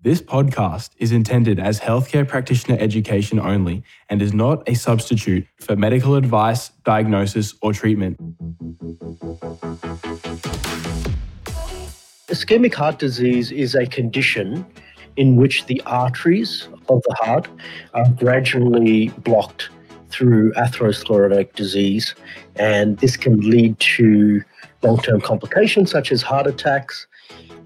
This podcast is intended as healthcare practitioner education only and is not a substitute for medical advice, diagnosis, or treatment. Ischemic heart disease is a condition in which the arteries of the heart are gradually blocked through atherosclerotic disease, and this can lead to long term complications such as heart attacks,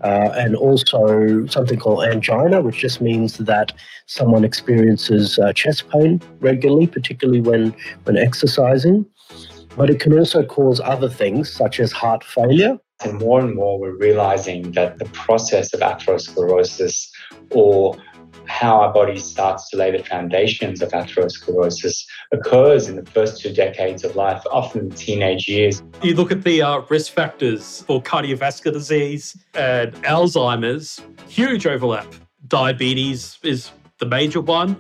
uh, and also something called angina, which just means that someone experiences uh, chest pain regularly, particularly when, when exercising. But it can also cause other things such as heart failure. And more and more, we're realizing that the process of atherosclerosis or how our body starts to lay the foundations of atherosclerosis occurs in the first two decades of life, often teenage years. You look at the uh, risk factors for cardiovascular disease and Alzheimer's, huge overlap. Diabetes is the major one.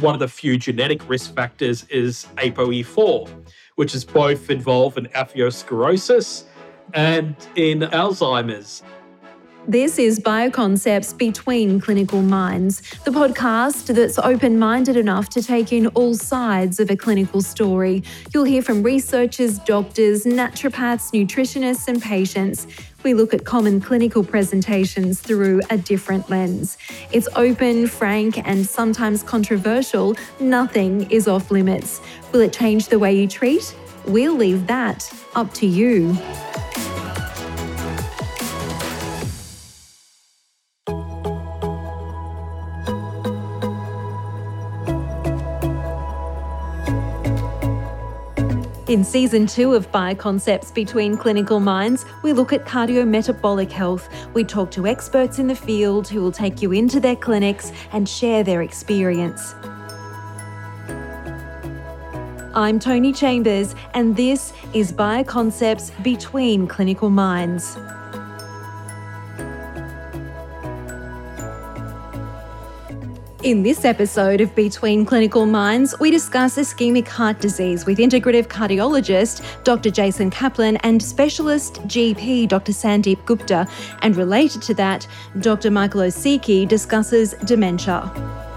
One of the few genetic risk factors is ApoE4, which is both involved in atherosclerosis and in Alzheimer's. This is Bioconcepts Between Clinical Minds, the podcast that's open minded enough to take in all sides of a clinical story. You'll hear from researchers, doctors, naturopaths, nutritionists, and patients. We look at common clinical presentations through a different lens. It's open, frank, and sometimes controversial. Nothing is off limits. Will it change the way you treat? We'll leave that up to you. In season two of Bioconcepts Between Clinical Minds, we look at cardiometabolic health. We talk to experts in the field who will take you into their clinics and share their experience. I'm Tony Chambers, and this is Bioconcepts Between Clinical Minds. In this episode of Between Clinical Minds, we discuss ischemic heart disease with integrative cardiologist Dr. Jason Kaplan and specialist GP Dr. Sandeep Gupta. And related to that, Dr. Michael Osiecki discusses dementia.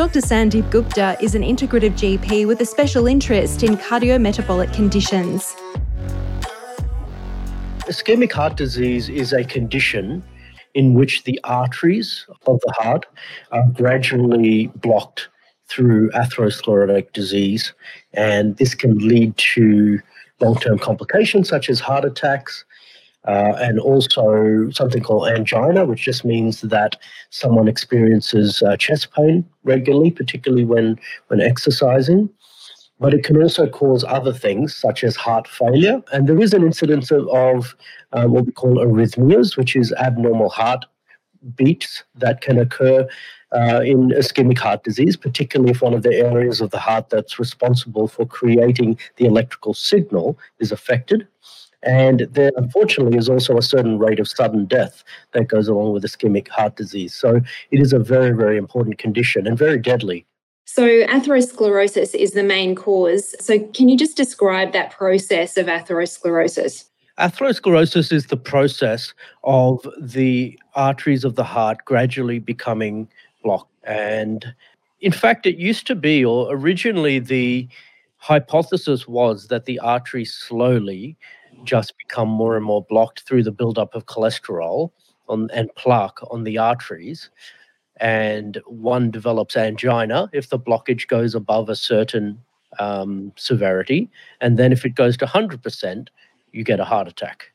Dr. Sandeep Gupta is an integrative GP with a special interest in cardiometabolic conditions. Ischemic heart disease is a condition in which the arteries of the heart are gradually blocked through atherosclerotic disease, and this can lead to long term complications such as heart attacks, uh, and also something called angina, which just means that someone experiences uh, chest pain regularly, particularly when, when exercising. But it can also cause other things such as heart failure. And there is an incidence of, of uh, what we call arrhythmias, which is abnormal heart beats that can occur uh, in ischemic heart disease, particularly if one of the areas of the heart that's responsible for creating the electrical signal is affected. And there, unfortunately, is also a certain rate of sudden death that goes along with ischemic heart disease. So it is a very, very important condition and very deadly. So, atherosclerosis is the main cause. So, can you just describe that process of atherosclerosis? Atherosclerosis is the process of the arteries of the heart gradually becoming blocked. And in fact, it used to be, or originally, the hypothesis was that the artery slowly just become more and more blocked through the buildup of cholesterol on, and plaque on the arteries. And one develops angina if the blockage goes above a certain um, severity. And then if it goes to 100%, you get a heart attack.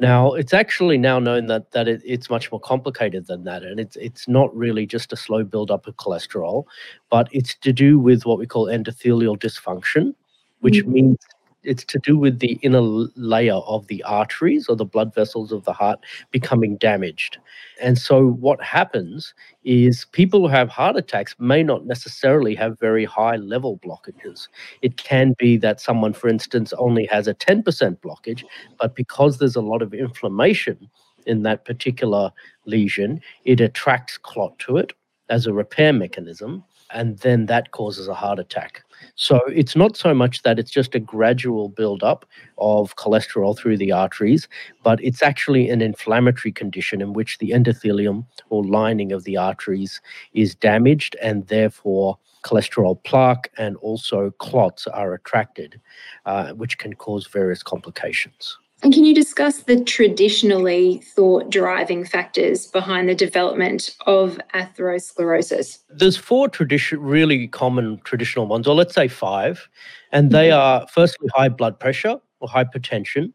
Now, it's actually now known that that it, it's much more complicated than that, and it's it's not really just a slow buildup of cholesterol, but it's to do with what we call endothelial dysfunction, which mm-hmm. means it's to do with the inner layer of the arteries or the blood vessels of the heart becoming damaged. And so what happens is people who have heart attacks may not necessarily have very high level blockages. It can be that someone, for instance, only has a 10% blockage, but because there's a lot of inflammation in that particular lesion, it attracts clot to it as a repair mechanism, and then that causes a heart attack. So it's not so much that it's just a gradual build-up of cholesterol through the arteries, but it's actually an inflammatory condition in which the endothelium or lining of the arteries is damaged and therefore cholesterol plaque and also clots are attracted, uh, which can cause various complications. And can you discuss the traditionally thought driving factors behind the development of atherosclerosis? There's four tradition, really common traditional ones, or let's say five, and they mm-hmm. are firstly high blood pressure or hypertension.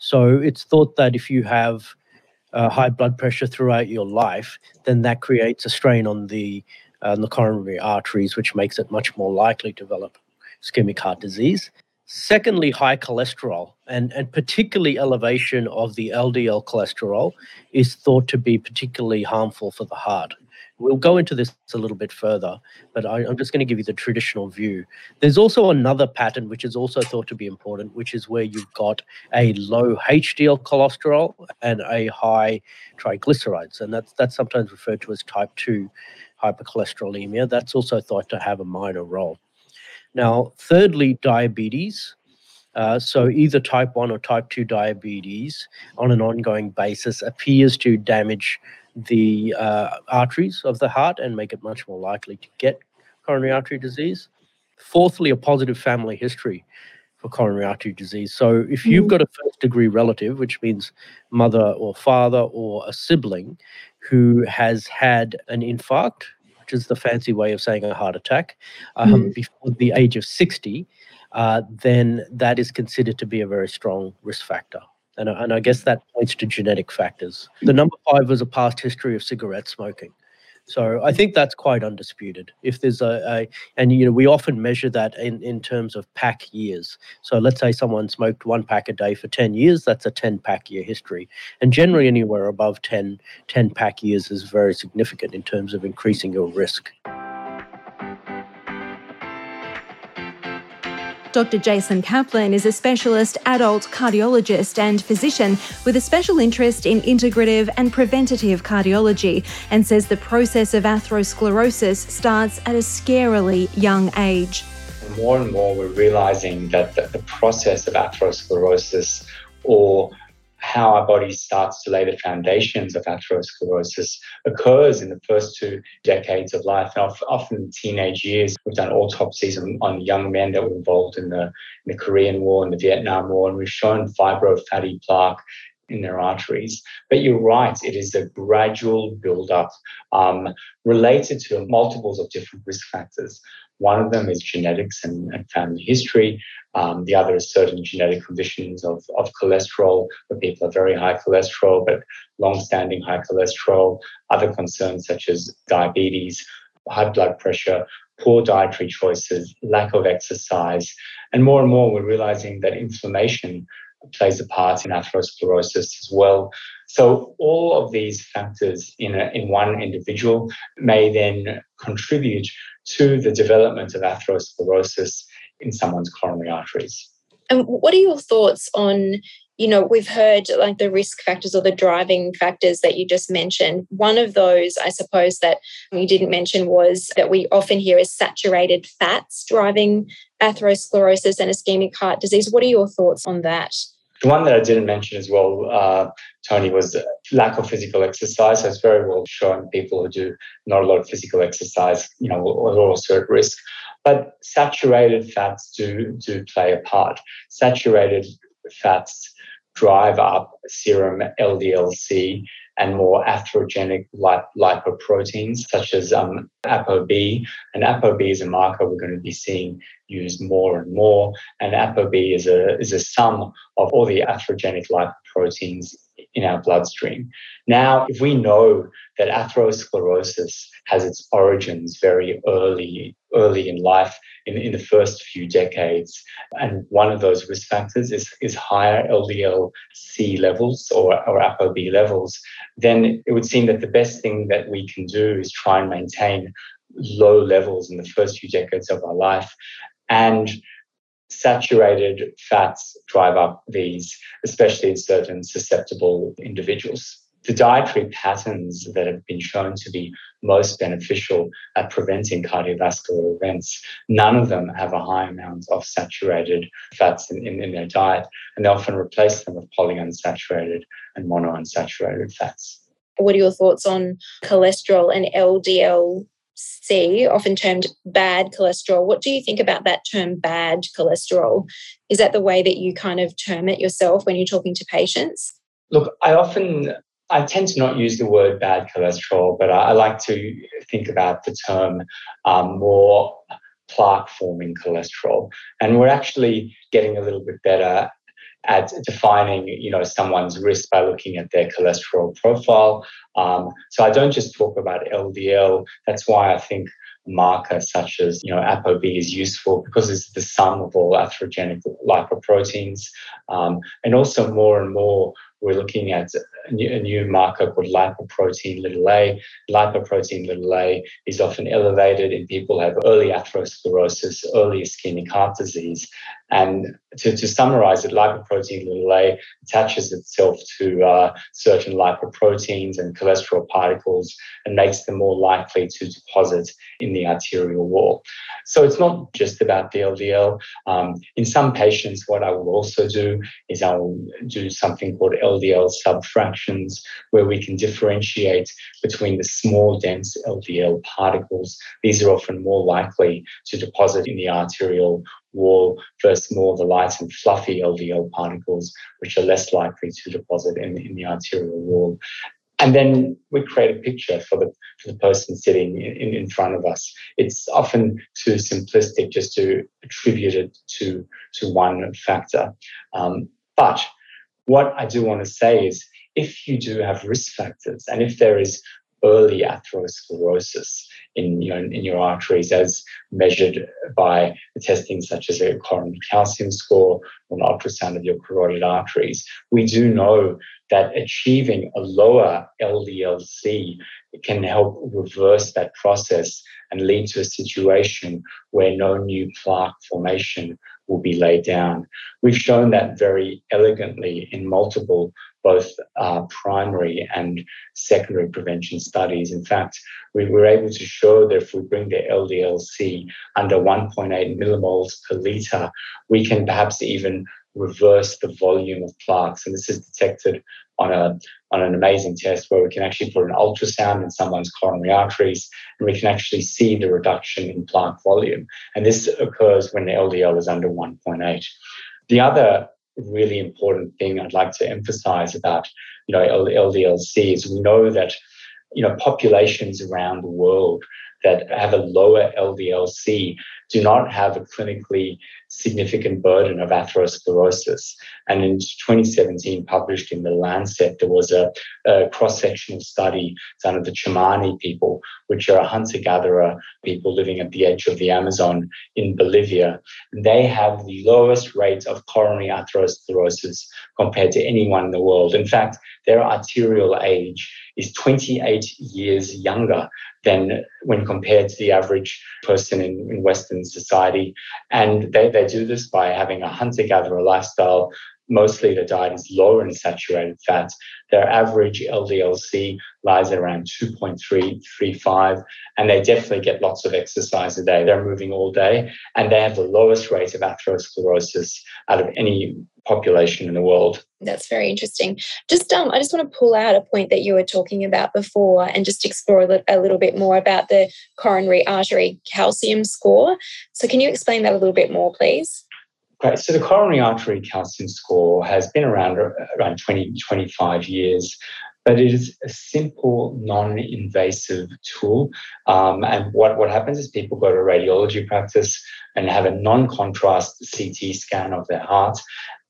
So it's thought that if you have uh, high blood pressure throughout your life, then that creates a strain on the uh, the coronary arteries, which makes it much more likely to develop ischemic heart disease. Secondly, high cholesterol and, and particularly elevation of the LDL cholesterol is thought to be particularly harmful for the heart. We'll go into this a little bit further, but I, am just going to give you the traditional view. There's also another pattern which is also thought to be important, which is where you've got a low HDL cholesterol and a high triglycerides, and that's that's sometimes referred to as type 2 hypercholesterolemia. That's also thought to have a minor role. Now, thirdly, diabetes. Uh, so either type 1 or type 2 diabetes on an ongoing basis appears to damage the uh, arteries of the heart and make it much more likely to get coronary artery disease. Fourthly, a positive family history for coronary artery disease. So if you've mm. got a first degree relative, which means mother or father or a sibling who has had an infarct, which is the fancy way of saying a heart attack, um, mm. before the age of 60, uh, then that is considered to be a very strong risk factor. And, and I guess that points to genetic factors. The number five was a past history of cigarette smoking. So I think that's quite undisputed. If there's a, a, and you know, we often measure that in, in terms of pack years. So let's say someone smoked one pack a day for 10 years, that's a 10 pack year history. And generally anywhere above 10, 10 pack years is very significant in terms of increasing your risk. Dr. Jason Kaplan is a specialist adult cardiologist and physician with a special interest in integrative and preventative cardiology and says the process of atherosclerosis starts at a scarily young age. More and more, we're realizing that the, process of atherosclerosis or how our body starts to lay the foundations of atherosclerosis occurs in the first two decades of life. And often teenage years, we've done autopsies on, on young men that were involved in the, in the Korean War and the Vietnam War, and we've shown fibrofatty plaque in their arteries. But you're right, it is a gradual buildup um, related to multiples of different risk factors. One of them is genetics and, and family history. Um, the other is certain genetic conditions of, of cholesterol, where people have very high cholesterol, but long-standing high cholesterol. Other concerns such as diabetes, high blood pressure, poor dietary choices, lack of exercise. And more and more, we're realizing that inflammation plays a part in atherosclerosis as well. So all of these factors in, a, in one individual may then contribute to the development of atherosclerosis in someone's coronary arteries. And what are your thoughts on, you know, we've heard like the risk factors or the driving factors that you just mentioned. One of those, I suppose, that you didn't mention was that we often hear is saturated fats driving atherosclerosis and ischemic heart disease. What are your thoughts on that? The one that I didn't mention as well, uh, Tony, was lack of physical exercise. It's very well shown people who do not a lot of physical exercise, you know, are also at risk. But saturated fats do do play a part. Saturated fats drive up serum LDLC and more atherogenic lip- lipoproteins, such as um, ApoB. And ApoB is a marker we're going to be seeing used more and more. And ApoB is a, is a sum of all the atherogenic lipoproteins in our bloodstream. Now, if we know that atherosclerosis has its origins very early, early in life, in, in the first few decades, and one of those risk factors is, is higher LDL-C levels or, or ApoB levels, then it would seem that the best thing that we can do is try and maintain low levels in the first few decades of our life. And saturated fats drive up these, especially in certain susceptible individuals. the dietary patterns that have been shown to be most beneficial at preventing cardiovascular events, none of them have a high amount of saturated fats in, in, in their diet, and they often replace them with polyunsaturated and monounsaturated fats. What are your thoughts on cholesterol and LDL C, often termed bad cholesterol. What do you think about that term bad cholesterol? Is that the way that you kind of term it yourself when you're talking to patients? Look, I often I tend to not use the word bad cholesterol, but I, like to think about the term um, more plaque forming cholesterol. And we're actually getting a little bit better at defining you know someone's risk by looking at their cholesterol profile. Um, so I don't just talk about LDL. That's why I think marker such as you know ApoB is useful because it's the sum of all atherogenic lipoproteins, um, and also more and more we're looking at a new, a new, marker called lipoprotein little a. Lipoprotein little a is often elevated in people who have early atherosclerosis, early ischemic heart disease. And to, to summarize it, lipoprotein little a attaches itself to uh, certain lipoproteins and cholesterol particles and makes them more likely to deposit in the arterial wall. So it's not just about the LDL. Um, in some patients, what I will also do is I will do something called LDL subfractions, where we can differentiate between the small, dense LDL particles. These are often more likely to deposit in the arterial wall versus more the light and fluffy LDL particles, which are less likely to deposit in, in the arterial wall. And then we create a picture for the, for the person sitting in, in front of us. It's often too simplistic just to attribute it to, to one factor. Um, but what I do want to say is if you do have risk factors and if there is early atherosclerosis in your, in your arteries as measured by testing such as a coronary calcium score or an ultrasound of your carotid arteries, we do know that achieving a lower LDLC can help reverse that process and lead to a situation where no new plaque formation will be laid down. We've shown that very elegantly in multiple both uh, primary and secondary prevention studies. In fact, we were able to show that if we bring the LDLC under 1.8 millimoles per liter, we can perhaps even reverse the volume of plaques. And this is detected on a on an amazing test where we can actually put an ultrasound in someone's coronary arteries and we can actually see the reduction in plaque volume. And this occurs when the LDL is under 1.8. The other really important thing I'd like to emphasize about you know LDLC is we know that you know populations around the world that have a lower LDLC do not have a clinically significant burden of atherosclerosis. And in 2017, published in The Lancet, there was a, a cross sectional study done of the Tsimane people, which are a hunter gatherer people living at the edge of the Amazon in Bolivia. They have the lowest rate of coronary atherosclerosis compared to anyone in the world. In fact, their arterial age is 28 years younger than when compared to the average person in, in Western society. And they, they do this by having a hunter gatherer lifestyle. Mostly the diet is lower in saturated fats. Their average LDLC lies around 2.335, and they definitely get lots of exercise a day. They're moving all day, and they have the lowest rate of atherosclerosis out of any population in the world. That's very interesting. Just um, I just want to pull out a point that you were talking about before and just explore a little bit more about the coronary artery calcium score. So can you explain that a little bit more, please? Great. So the coronary artery calcium score has been around around 20, 25 years, but it is a simple, non-invasive tool. Um, and what, what happens is people go to radiology practice and have a non-contrast CT scan of their heart,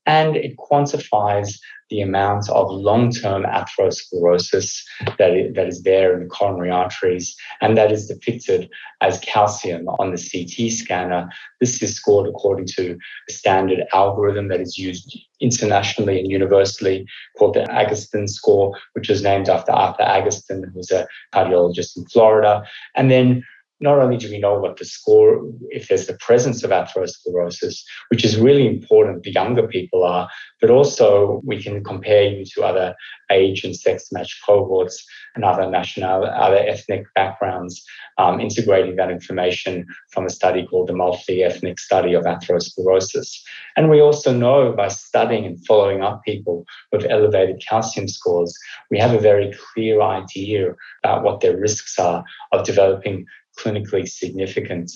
and it quantifies the amount of long-term atherosclerosis that is, that is there in the coronary arteries, and that is depicted as calcium on the CT scanner. This is scored according to a standard algorithm that is used internationally and universally called the Agatston score, which was named after Arthur Agatston, who was a cardiologist in Florida. And then not only do we know what the score, if there's the presence of atherosclerosis, which is really important, the younger people are, but also we can compare you to other age and sex matched cohorts and other national, other ethnic backgrounds, um, integrating that information from a study called the multi-ethnic study of atherosclerosis. And we also know by studying and following up people with elevated calcium scores, we have a very clear idea about what their risks are of developing clinically significant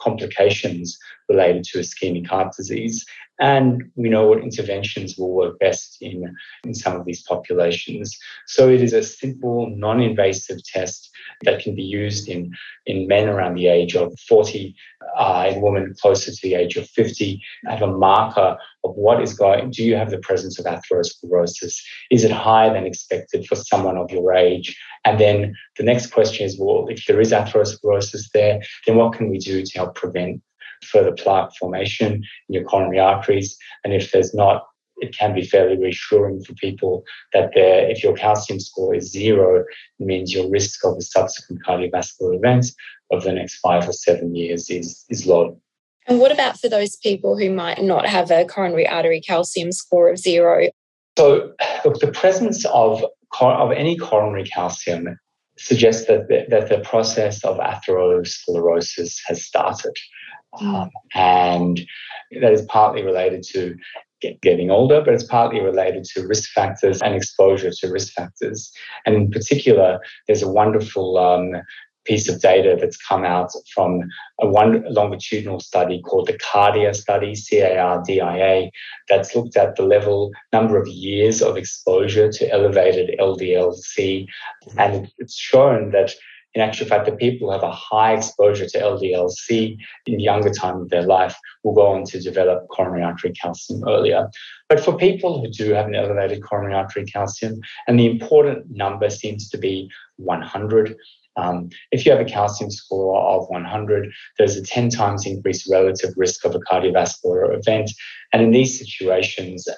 complications related to ischemic heart disease. And we know what interventions will work best in, in some of these populations. So it is a simple, non invasive test that can be used in, in men around the age of 40, uh, in women closer to the age of 50, have a marker of what is going, do you have the presence of atherosclerosis? Is it higher than expected for someone of your age? And then the next question is, well, if there is atherosclerosis there, then what can we do to help prevent further plaque formation in your coronary arteries? And if there's not, it can be fairly reassuring for people that if your calcium score is zero, it means your risk of a subsequent cardiovascular event of the next five or seven years is, is low. And what about for those people who might not have a coronary artery calcium score of zero? So, look, the presence of, of any coronary calcium suggests that the, that the process of atherosclerosis has started. Hmm. Um, and that is partly related to getting older, but it's partly related to risk factors and exposure to risk factors. And in particular, there's a wonderful um, piece of data that's come out from a one longitudinal study called the CARDIA study, C-A-R-D-I-A, that's looked at the level number of years of exposure to elevated LDL-C, mm-hmm. and it's shown that in actual fact, the people who have a high exposure to LDL-C in younger time of their life will go on to develop coronary artery calcium earlier. But for people who do have an elevated coronary artery calcium, and the important number seems to be 100, um, if you have a calcium score of 100, there's a 10 times increased relative risk of a cardiovascular event. And in these situations,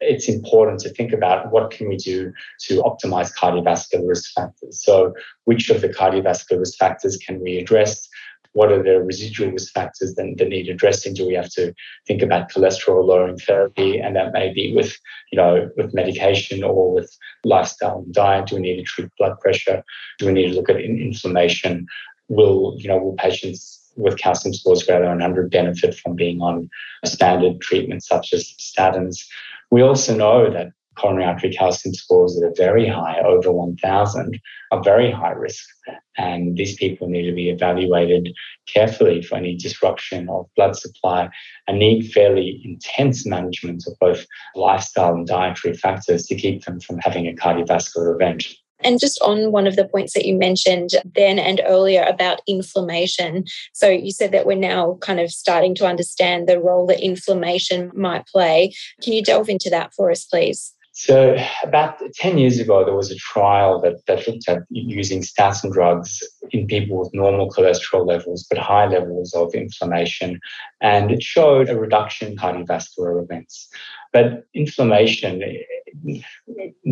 it's important to think about what can we do to optimize cardiovascular risk factors. So which of the cardiovascular risk factors can we address? What are the residual risk factors that, that need addressing? Do we have to think about cholesterol lowering therapy? And that may be with, you know, with medication or with lifestyle and diet. Do we need to treat blood pressure? Do we need to look at inflammation? Will, you know, will patients with calcium scores greater than 100 benefit from being on a standard treatment such as statins? We also know that coronary artery calcium scores that are very high, over 1,000, are very high risk. And these people need to be evaluated carefully for any disruption of blood supply and need fairly intense management of both lifestyle and dietary factors to keep them from having a cardiovascular event. And just on one of the points that you mentioned then and earlier about inflammation. So you said that we're now kind of starting to understand the role that inflammation might play. Can you delve into that for us, please? So about 10 years ago, there was a trial that, that looked at using statin drugs in people with normal cholesterol levels, but high levels of inflammation. And it showed a reduction in cardiovascular events. But inflammation,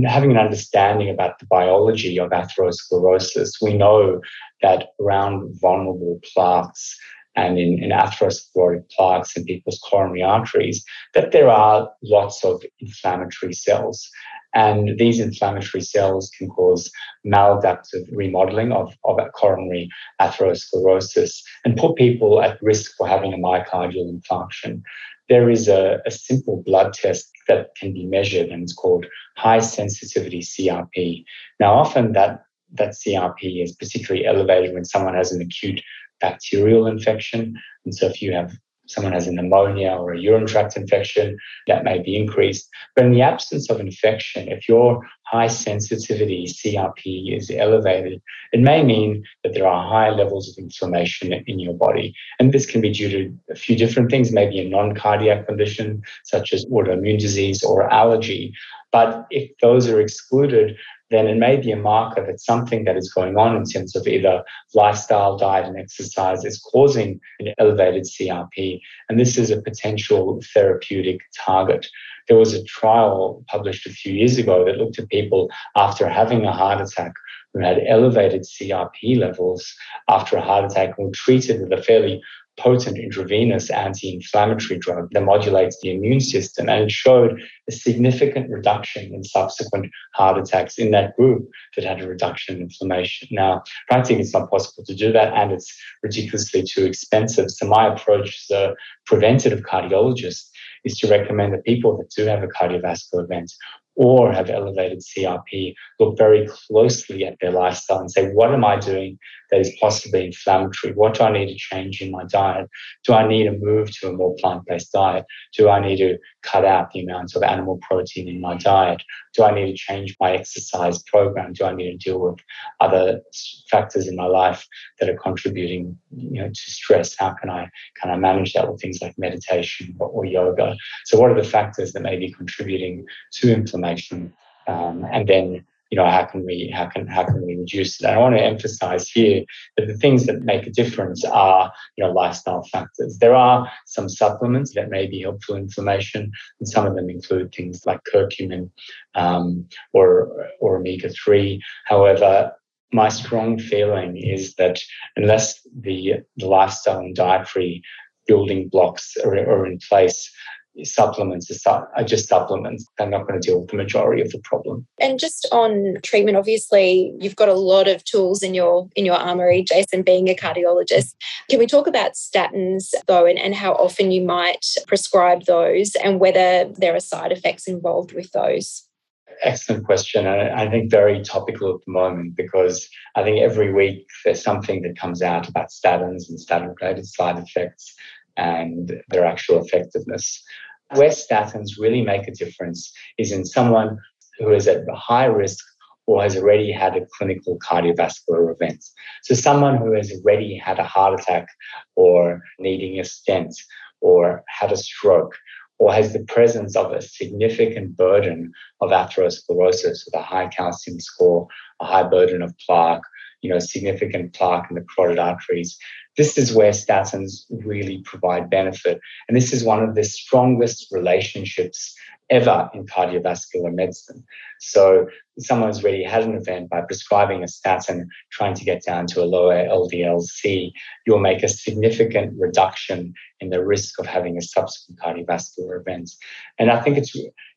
having an understanding about the biology of atherosclerosis, we know that around vulnerable plaques, and in, in atherosclerotic plaques in people's coronary arteries, that there are lots of inflammatory cells. And these inflammatory cells can cause maladaptive remodeling of, of coronary atherosclerosis and put people at risk for having a myocardial infarction. There is a, a simple blood test that can be measured, and it's called high sensitivity CRP. Now, often that that CRP is particularly elevated when someone has an acute bacterial infection. And so if you have someone has a pneumonia or a urine tract infection, that may be increased. But in the absence of infection, if your high sensitivity CRP is elevated, it may mean that there are high levels of inflammation in your body. And this can be due to a few different things, maybe a non cardiac condition such as autoimmune disease or allergy. But if those are excluded, then it may be a marker that something that is going on in terms of either lifestyle, diet, and exercise is causing an elevated CRP. And this is a potential therapeutic target. There was a trial published a few years ago that looked at people after having a heart attack who had elevated CRP levels after a heart attack and were treated with a fairly potent intravenous anti-inflammatory drug that modulates the immune system and it showed a significant reduction in subsequent heart attacks in that group that had a reduction in inflammation. Now practically it's not possible to do that and it's ridiculously too expensive. So my approach as a preventative cardiologist is to recommend that people that do have a cardiovascular event or have elevated CRP look very closely at their lifestyle and say, what am I doing that is possibly inflammatory? What do I need to change in my diet? Do I need to move to a more plant based diet? Do I need to cut out the amount of animal protein in my diet? Do I need to change my exercise program? Do I need to deal with other factors in my life that are contributing you know, to stress? How can I, can I manage that with things like meditation or, or yoga? So, what are the factors that may be contributing to inflammation? Um, and then you know how can we how can how can we reduce it i want to emphasize here that the things that make a difference are you know lifestyle factors. There are some supplements that may be helpful in inflammation and some of them include things like curcumin um, or or omega-3 however my strong feeling is that unless the, the lifestyle and dietary building blocks are, are in place supplements are uh, just supplements. They're not going to deal with the majority of the problem. And just on treatment, obviously, you've got a lot of tools in your in your armory, Jason, being a cardiologist. Can we talk about statins though, and, and how often you might prescribe those, and whether there are side effects involved with those? Excellent question. And I think very topical at the moment because I think every week there's something that comes out about statins and statin related side effects and their actual effectiveness. Where statins really make a difference is in someone who is at high risk or has already had a clinical cardiovascular event. So, someone who has already had a heart attack or needing a stent or had a stroke or has the presence of a significant burden of atherosclerosis with a high calcium score, a high burden of plaque, you know, significant plaque in the carotid arteries, this is where statins really provide benefit. And this is one of the strongest relationships ever in cardiovascular medicine. So, someone who's already had an event by prescribing a statin, trying to get down to a lower LDLC, you'll make a significant reduction in the risk of having a subsequent cardiovascular event. And I think it's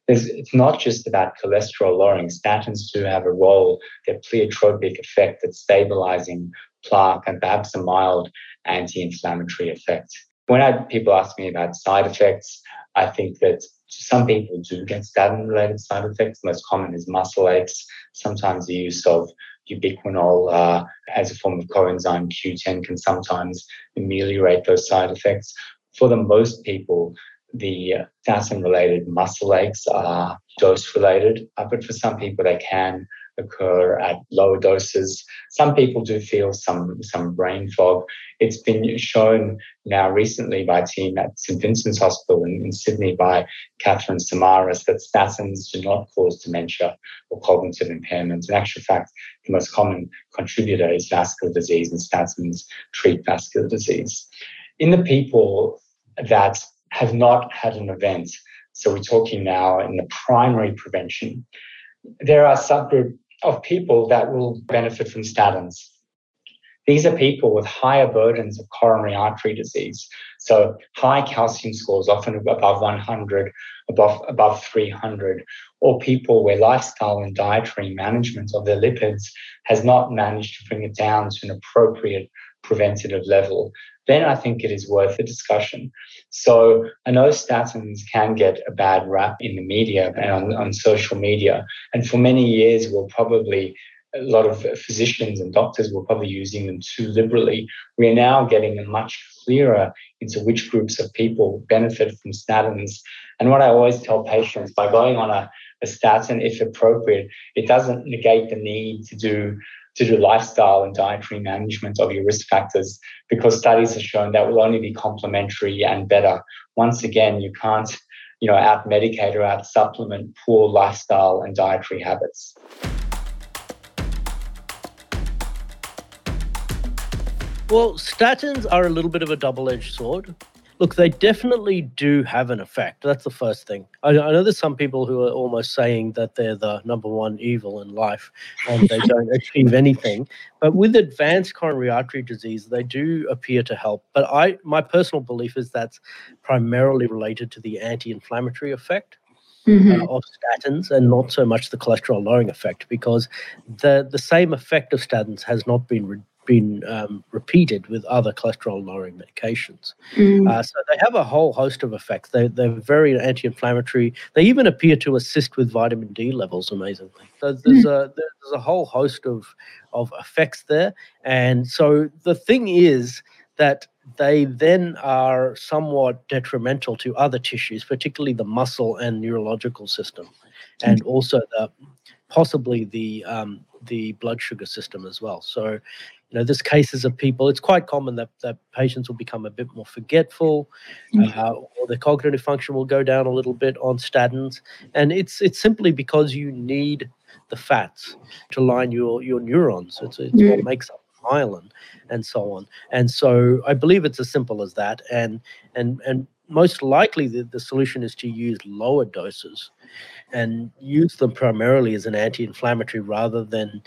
it's not just about cholesterol lowering. Statins do have a role, their pleiotropic effect at stabilizing plaque and perhaps a mild anti-inflammatory effect. When I, people ask me about side effects, I think that some people do get statin-related side effects. Most common is muscle aches. Sometimes the use of ubiquinol uh, as a form of coenzyme Q10 can sometimes ameliorate those side effects. For the most people, the statin-related muscle aches are dose-related, uh, but for some people they can occur at lower doses. Some people do feel some, some brain fog. It's been shown now recently by a team at St. Vincent's Hospital in, in Sydney by Katherine Samaras that statins do not cause dementia or cognitive impairment. In actual fact, the most common contributor is vascular disease, and statins treat vascular disease. In the people that have not had an event, so we're talking now in the primary prevention, there are subgroup of people that will benefit from statins. These are people with higher burdens of coronary artery disease. So high calcium scores, often above 100, above, above 300, or people where lifestyle and dietary management of their lipids has not managed to bring it down to an appropriate preventative level, then I think it is worth a discussion. So I know statins can get a bad rap in the media and on, on social media. And for many years, we'll probably a lot of physicians and doctors were probably using them too liberally. We are now getting much clearer into which groups of people benefit from statins. And what I always tell patients by going on a, a statin, if appropriate, it doesn't negate the need to do to do lifestyle and dietary management of your risk factors because studies have shown that will only be complementary and better. Once again, you can't you know out medicate or out supplement poor lifestyle and dietary habits. Well, statins are a little bit of a double edged sword. Look, they definitely do have an effect. That's the first thing. I, I, know there's some people who are almost saying that they're the number one evil in life and they don't achieve anything. But with advanced coronary artery disease, they do appear to help. But I, my personal belief is that's primarily related to the anti-inflammatory effect. Mm-hmm. Uh, of statins and not so much the cholesterol lowering effect because the the same effect of statins has not been re- been um, repeated with other cholesterol lowering medications. Mm. Uh, so they have a whole host of effects. They, they're very anti inflammatory. They even appear to assist with vitamin D levels, amazingly. So there's, mm. a, there's a whole host of, of effects there. And so the thing is that they then are somewhat detrimental to other tissues, particularly the muscle and neurological system, and also the possibly the um, the blood sugar system as well. So you know, there's cases of people, it's quite common that, that patients will become a bit more forgetful mm-hmm. uh, or their cognitive function will go down a little bit on statins. And it's it's simply because you need the fats to line your, your neurons. It's, it's mm-hmm. what makes up myelin and so on. And so I believe it's as simple as that. And and and most likely the, the solution is to use lower doses and use them primarily as an anti-inflammatory rather than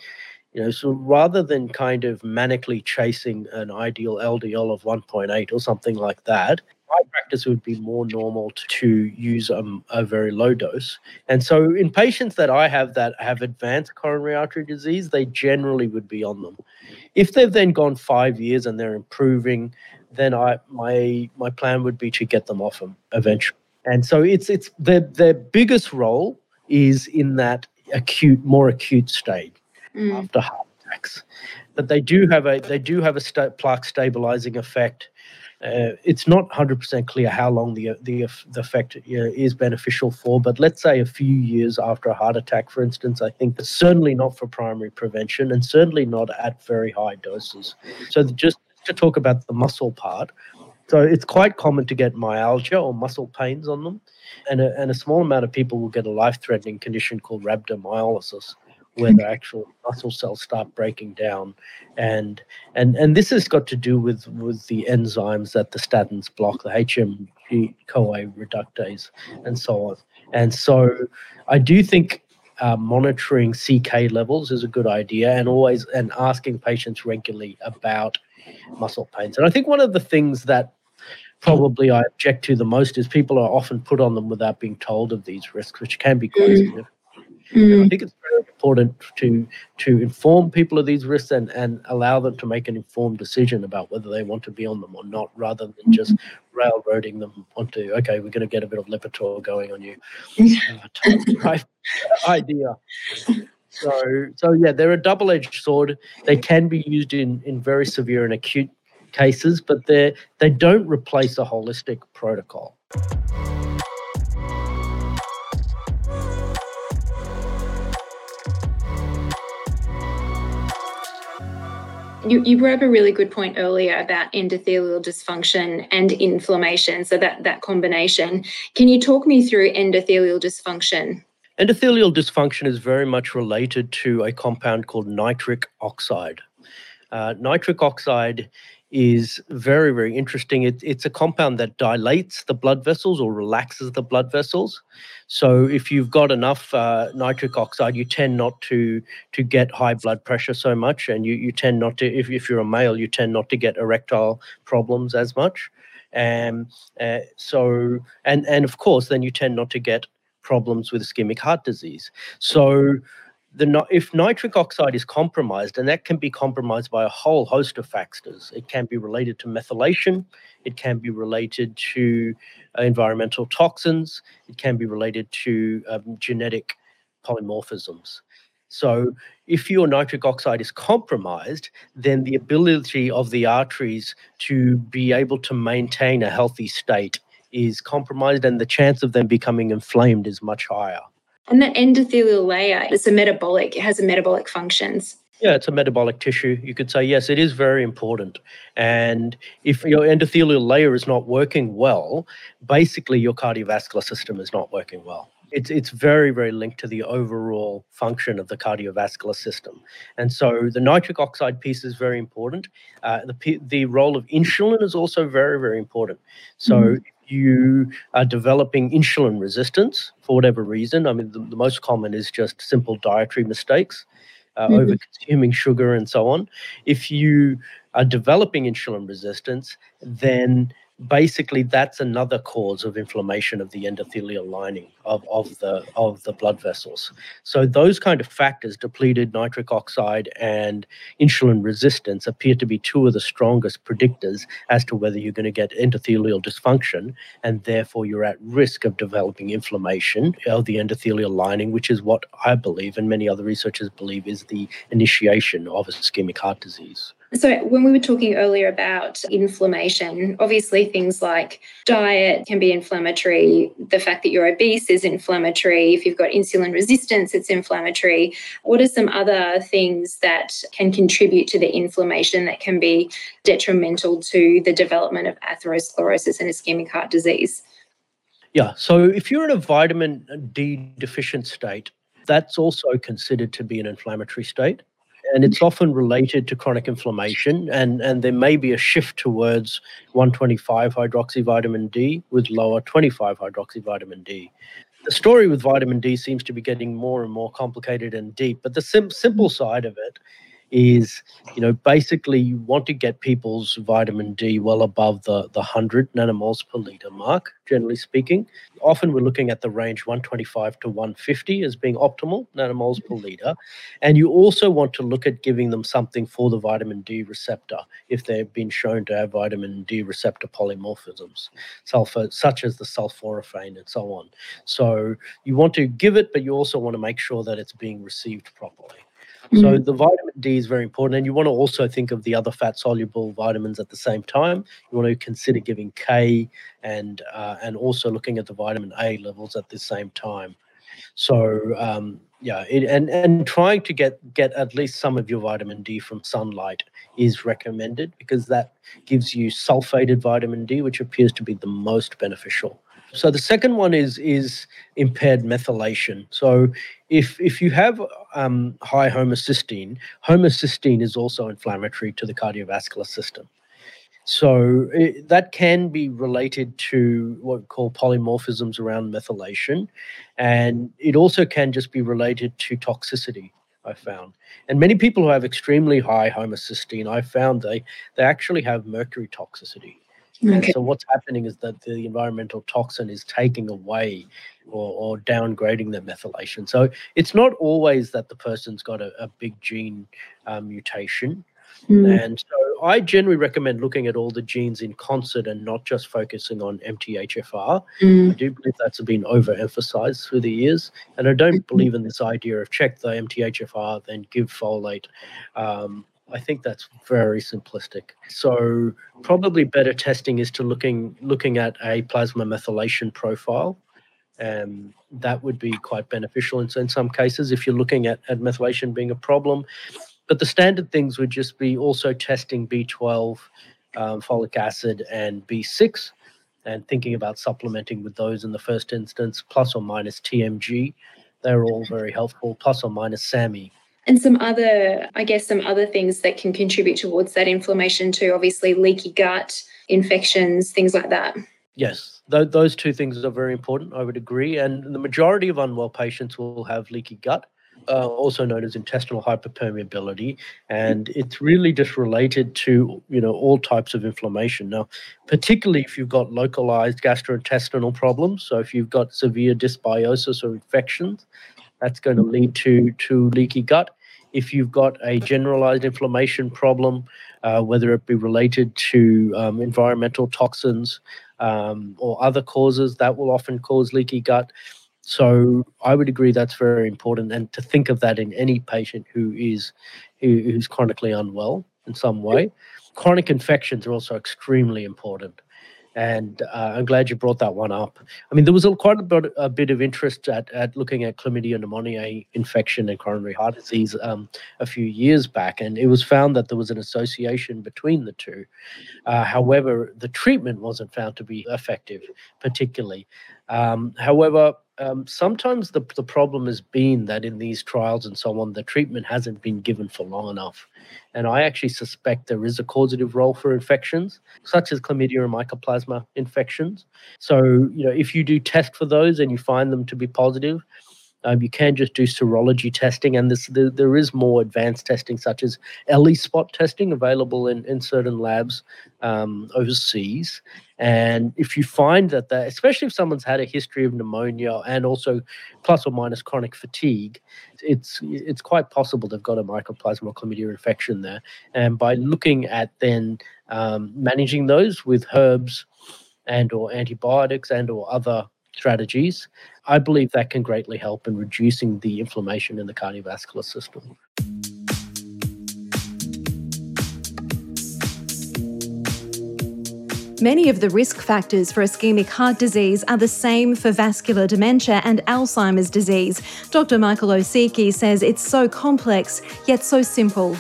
you know, so rather than kind of manically chasing an ideal LDL of 1.8 or something like that, my practice would be more normal to, to use um, a very low dose. And so, in patients that I have that have advanced coronary artery disease, they generally would be on them. If they've then gone five years and they're improving, then I my my plan would be to get them off them eventually. And so, it's it's their their biggest role is in that acute, more acute stage mm. after heart attacks. But they do have a they do have a st- plaque stabilizing effect. Uh, it's not 100% clear how long the the, the effect is beneficial for, but let's say a few years after a heart attack, for instance, I think certainly not for primary prevention and certainly not at very high doses. So just to talk about the muscle part, so it's quite common to get myalgia or muscle pains on them, and a, and a small amount of people will get a life-threatening condition called rhabdomyolysis, where the actual muscle cells start breaking down. And and and this has got to do with with the enzymes that the statins block the hmg coa reductase and so on. And so i do think uh, monitoring ck levels is a good idea and always and asking patients regularly about muscle pains. And i think one of the things that probably i object to the most is people are often put on them without being told of these risks which can be quite mm. significant Mm. I think it's very important to to inform people of these risks and, and allow them to make an informed decision about whether they want to be on them or not, rather than just railroading them onto okay, we're going to get a bit of Lipitor going on you. right idea. So so yeah, they're a double-edged sword. They can be used in in very severe and acute cases, but they they don't replace a holistic protocol. You, you brought up a really good point earlier about endothelial dysfunction and inflammation. So that that combination. Can you talk me through endothelial dysfunction? Endothelial dysfunction is very much related to a compound called nitric oxide. Uh, nitric oxide is very, very interesting. It, it's a compound that dilates the blood vessels or relaxes the blood vessels. So if you've got enough uh, nitric oxide, you tend not to to get high blood pressure so much, and you, you tend not to. If, if you're a male, you tend not to get erectile problems as much. And uh, so, and and of course, then you tend not to get problems with ischemic heart disease. So the, if nitric oxide is compromised, and that can be compromised by a whole host of factors, it can be related to methylation, it can be related to uh, environmental toxins, it can be related to um, genetic polymorphisms. So, if your nitric oxide is compromised, then the ability of the arteries to be able to maintain a healthy state is compromised, and the chance of them becoming inflamed is much higher. And that endothelial layer is a metabolic, it has a metabolic functions. Yeah, it's a metabolic tissue. You could say, yes, it is very important. And if your endothelial layer is not working well, basically your cardiovascular system is not working well. it's it's very very linked to the overall function of the cardiovascular system and so the nitric oxide piece is very important uh, the the role of insulin is also very very important so mm. You are developing insulin resistance for whatever reason i mean the, the most common is just simple dietary mistakes uh, mm-hmm. over consuming sugar and so on if you are developing insulin resistance then basically that's another cause of inflammation of the endothelial lining of, of the of the blood vessels. So those kind of factors depleted nitric oxide and insulin resistance appear to be two of the strongest predictors as to whether you're going to get endothelial dysfunction and therefore you're at risk of developing inflammation of the endothelial lining which is what i believe and many other researchers believe is the initiation of ischemic heart disease so, when we were talking earlier about inflammation, obviously things like diet can be inflammatory. The fact that you're obese is inflammatory. If you've got insulin resistance, it's inflammatory. What are some other things that can contribute to the inflammation that can be detrimental to the development of atherosclerosis and ischemic heart disease? Yeah, so if you're in a vitamin D deficient state, that's also considered to be an inflammatory state and it's often related to chronic inflammation and and there may be a shift towards 125 hydroxyvitamin D with lower 25 hydroxyvitamin D. The story with vitamin D seems to be getting more and more complicated and deep, but the sim- simple side of it is you know basically you want to get people's vitamin D well above the the 100 nanomoles per liter mark generally speaking. Often we're looking at the range 125 to 150 as being optimal nanomoles per liter. And you also want to look at giving them something for the vitamin D receptor if they've been shown to have vitamin D receptor polymorphisms sulfur such as the sulforaphane and so on. So you want to give it but you also want to make sure that it's being received properly so mm. the vitamin D is very important, and you want to also think of the other fat soluble vitamins at the same time. You want to consider giving K and uh, and also looking at the vitamin A levels at the same time. So um, yeah, it, and and trying to get get at least some of your vitamin D from sunlight is recommended because that gives you sulfated vitamin D, which appears to be the most beneficial. So the second one is is impaired methylation. So if if you have um, high homocysteine, homocysteine is also inflammatory to the cardiovascular system. So it, that can be related to what we call polymorphisms around methylation, and it also can just be related to toxicity. I found, and many people who have extremely high homocysteine, I found they they actually have mercury toxicity. Okay. So what's happening is that the environmental toxin is taking away or, or downgrading their methylation. So it's not always that the person's got a, a big gene um, mutation. Mm. And so I generally recommend looking at all the genes in concert and not just focusing on MTHFR. Mm. I do believe that's been overemphasized through the years. And I don't believe in this idea of check the MTHFR, then give folate. Um, I think that's very simplistic. So probably better testing is to looking looking at a plasma methylation profile. Um, that would be quite beneficial in, in some cases if you're looking at, at methylation being a problem. But the standard things would just be also testing B12, um, folic acid, and B6, and thinking about supplementing with those in the first instance, plus or minus TMG. They're all very helpful, plus or minus SAMe and some other, I guess, some other things that can contribute towards that inflammation too. Obviously, leaky gut, infections, things like that. Yes, th- those two things are very important. I would agree. And the majority of unwell patients will have leaky gut. Uh, also known as intestinal hyperpermeability, and it's really just related to you know all types of inflammation. Now, particularly if you've got localized gastrointestinal problems, so if you've got severe dysbiosis or infections, that's going to lead to to leaky gut. If you've got a generalized inflammation problem, uh, whether it be related to um, environmental toxins um, or other causes, that will often cause leaky gut. So I would agree that's very important, and to think of that in any patient who is who, who's chronically unwell in some way. Chronic infections are also extremely important and uh, I'm glad you brought that one up. I mean, there was a, quite a bit, a bit of interest at, at looking at chlamydia pneumoniae infection and coronary heart disease um, a few years back, and it was found that there was an association between the two. Uh, however, the treatment wasn't found to be effective, particularly. Um, however, um, sometimes the, the problem has been that in these trials and so on, the treatment hasn't been given for long enough. And I actually suspect there is a causative role for infections, such as chlamydia and mycoplasma infections. So, you know, if you do test for those and you find them to be positive, um, you can just do serology testing, and this, the, there is more advanced testing, such as ELISpot testing, available in, in certain labs um, overseas. And if you find that, that, especially if someone's had a history of pneumonia and also plus or minus chronic fatigue, it's it's quite possible they've got a mycoplasma or chlamydia infection there. And by looking at then um, managing those with herbs and or antibiotics and or other strategies, I believe that can greatly help in reducing the inflammation in the cardiovascular system. Many of the risk factors for ischemic heart disease are the same for vascular dementia and Alzheimer's disease. Dr. Michael Osiecki says it's so complex, yet so simple.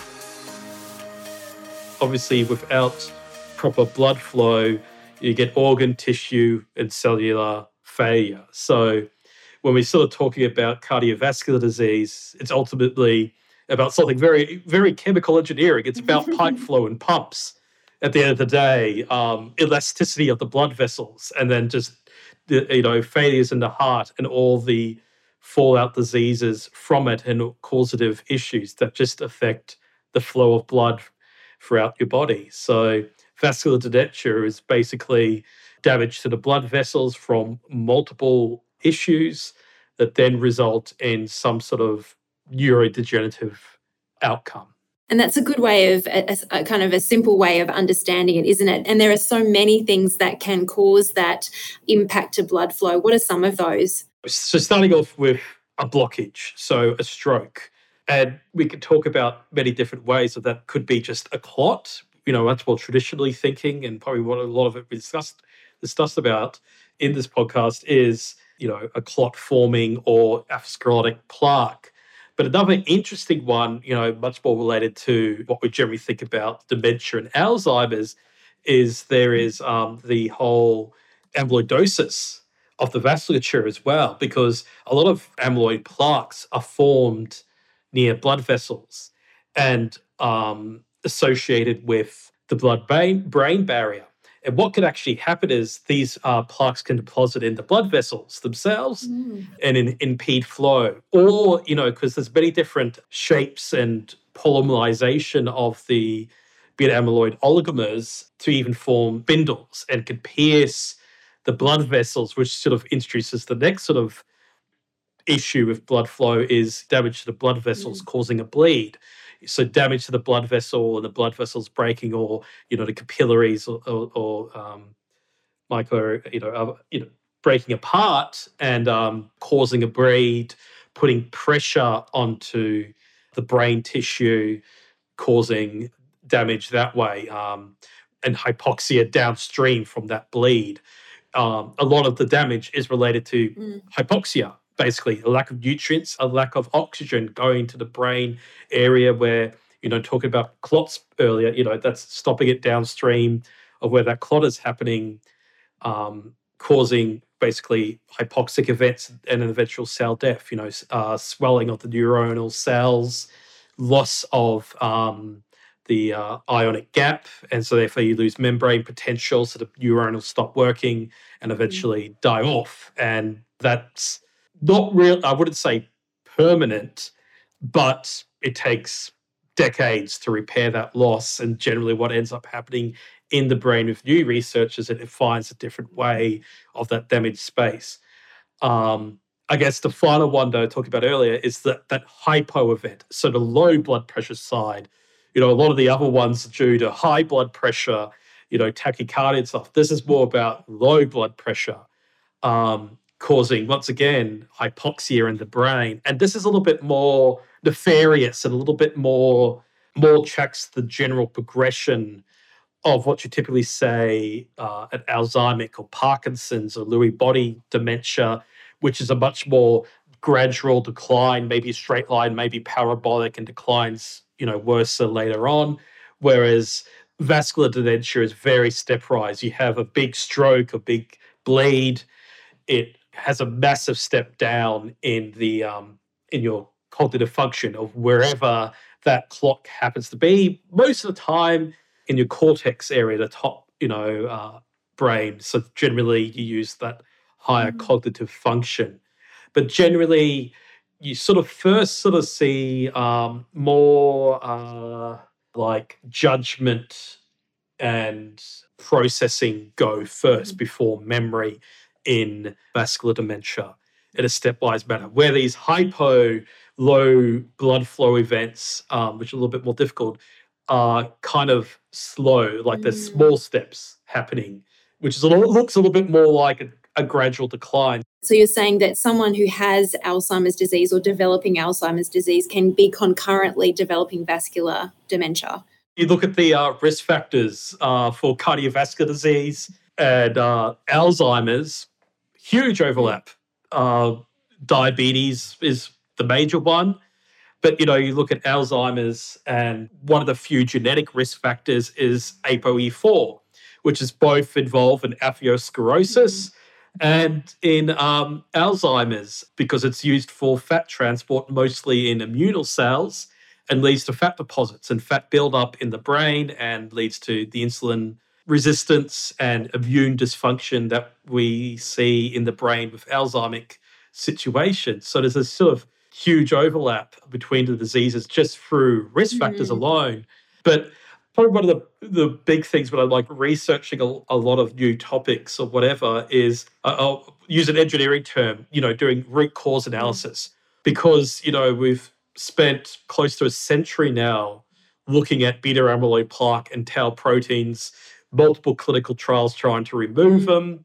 Obviously, without proper blood flow, you get organ, tissue, and cellular failure. So, when we're sort of talking about cardiovascular disease, it's ultimately about something very, very chemical engineering. It's about pipe flow and pumps at the end of the day, um, elasticity of the blood vessels, and then just the, you know failures in the heart and all the fallout diseases from it and causative issues that just affect the flow of blood throughout your body. So vascular dementia is basically damage to the blood vessels from multiple issues that then result in some sort of neurodegenerative outcome. And that's a good way of a, a, kind of a simple way of understanding it, isn't it? And there are so many things that can cause that impact to blood flow. What are some of those? So, starting off with a blockage, so a stroke. And we could talk about many different ways of that. Could be just a clot, you know, that's more traditionally thinking, and probably what a lot of it we discussed discussed about in this podcast is, you know, a clot forming or atherosclerotic plaque but another interesting one, you know, much more related to what we generally think about dementia and Alzheimer's, is there is um, the whole amyloidosis of the vasculature as well, because a lot of amyloid plaques are formed near blood vessels and um, associated with the blood brain, brain barrier. And what could actually happen is these uh, plaques can deposit in the blood vessels themselves mm. and in, impede flow. Or, you know, because there's many different shapes and polymerization of the beta amyloid oligomers to even form spindles and can pierce the blood vessels, which sort of introduces the next sort of issue with blood flow is damage to the blood vessels mm. causing a bleed so damage to the blood vessel and the blood vessels breaking or you know the capillaries or, or, or um, micro you know uh, you know breaking apart and um, causing a bleed putting pressure onto the brain tissue causing damage that way um, and hypoxia downstream from that bleed um, a lot of the damage is related to mm. hypoxia basically a lack of nutrients, a lack of oxygen going to the brain area where, you know, talking about clots earlier, you know, that's stopping it downstream of where that clot is happening, um, causing basically hypoxic events and an eventual cell death, you know, uh, swelling of the neuronal cells, loss of um, the uh, ionic gap. And so, therefore, you lose membrane potential. So the neuronals stop working and mm. eventually die off. And that's not real. I wouldn't say permanent, but it takes decades to repair that loss. And generally, what ends up happening in the brain with new research is that it finds a different way of that damaged space. Um, I guess the final one that I talked about earlier is that that hypo event. So the low blood pressure side, you know, a lot of the other ones due to high blood pressure, you know, tachycardia and stuff. This is more about low blood pressure. Um, causing, once again, hypoxia in the brain. And this is a little bit more nefarious and a little bit more more checks the general progression of what you typically say uh, at Alzheimer's or Parkinson's or Lewy body dementia, which is a much more gradual decline, maybe a straight line, maybe parabolic and declines, you know, worse later on. Whereas vascular dementia is very stepwise. You have a big stroke, a big bleed, it has a massive step down in the um, in your cognitive function of wherever that clock happens to be. Most of the time in your cortex area, the top, you know, uh, brain. So generally, you use that higher mm-hmm. cognitive function. But generally, you sort of first sort of see um, more uh, like judgment and processing go first mm-hmm. before memory in vascular dementia in a stepwise manner, where these hypo low blood flow events, um, which are a little bit more difficult, are kind of slow, like mm. there's small steps happening, which is a little, looks a little bit more like a, a gradual decline. So you're saying that someone who has Alzheimer's disease or developing Alzheimer's disease can be concurrently developing vascular dementia? You look at the uh, risk factors uh, for cardiovascular disease and uh, Alzheimer's, huge overlap. Uh, diabetes is the major one. But you know, you look at Alzheimer's, and one of the few genetic risk factors is ApoE4, which is both involved in atherosclerosis and in um, Alzheimer's because it's used for fat transport, mostly in immune cells, and leads to fat deposits and fat buildup in the brain, and leads to the insulin resistance and immune dysfunction that we see in the brain with Alzheimer's situations. So there's a sort of huge overlap between the diseases just through risk factors mm-hmm. alone. But probably one of the, the big things when I'm like researching a, a lot of new topics or whatever is uh, I'll use an engineering term, you know, doing root cause mm-hmm. analysis. Because, you know, we've spent close to a century now looking at beta amyloid plaque and tau proteins, multiple clinical trials trying to remove mm-hmm. them,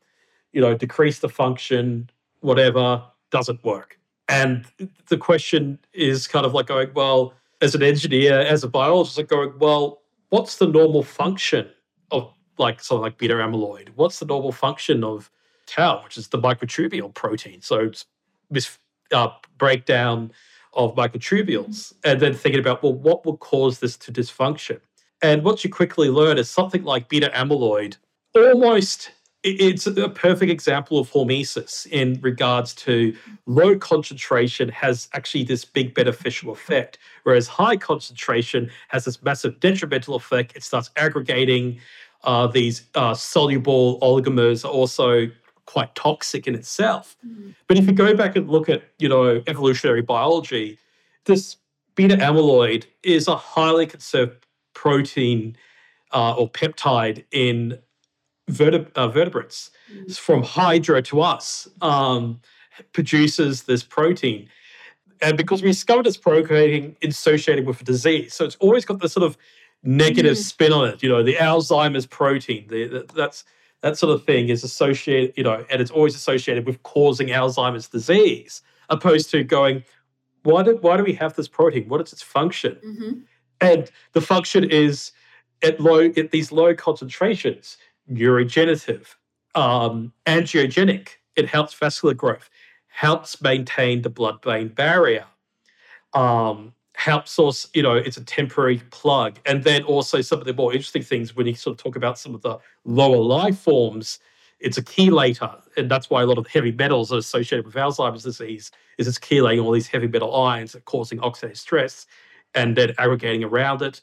you know, decrease the function, whatever, doesn't work. And the question is kind of like going, well, as an engineer, as a biologist, like going, well, what's the normal function of like something like beta amyloid? What's the normal function of tau, which is the microtubule protein? So it's this uh, breakdown of microtubules, and then thinking about, well, what will cause this to dysfunction? And what you quickly learn is something like beta amyloid almost it's a perfect example of hormesis in regards to low concentration has actually this big beneficial effect, whereas high concentration has this massive detrimental effect. It starts aggregating. Uh, these uh, soluble oligomers are also quite toxic in itself. Mm. But if you go back and look at, you know, evolutionary biology, this beta amyloid is a highly conserved protein uh, or peptide in verteb- uh, vertebrates mm. from hydra to us um, produces this protein and because we discovered this protein associated with a disease so it's always got this sort of negative mm. spin on it you know the alzheimer's protein the, the, that's that sort of thing is associated you know and it's always associated with causing alzheimer's disease opposed to going why do, why do we have this protein what is its function mm-hmm. And the function is at low at these low concentrations neurogenerative, um, angiogenic. It helps vascular growth, helps maintain the blood-brain barrier, um, helps us, you know, it's a temporary plug. And then also some of the more interesting things when you sort of talk about some of the lower life forms, it's a chelator. And that's why a lot of heavy metals are associated with Alzheimer's disease, is it's chelating all these heavy metal ions that are causing oxidative stress and then aggregating around it.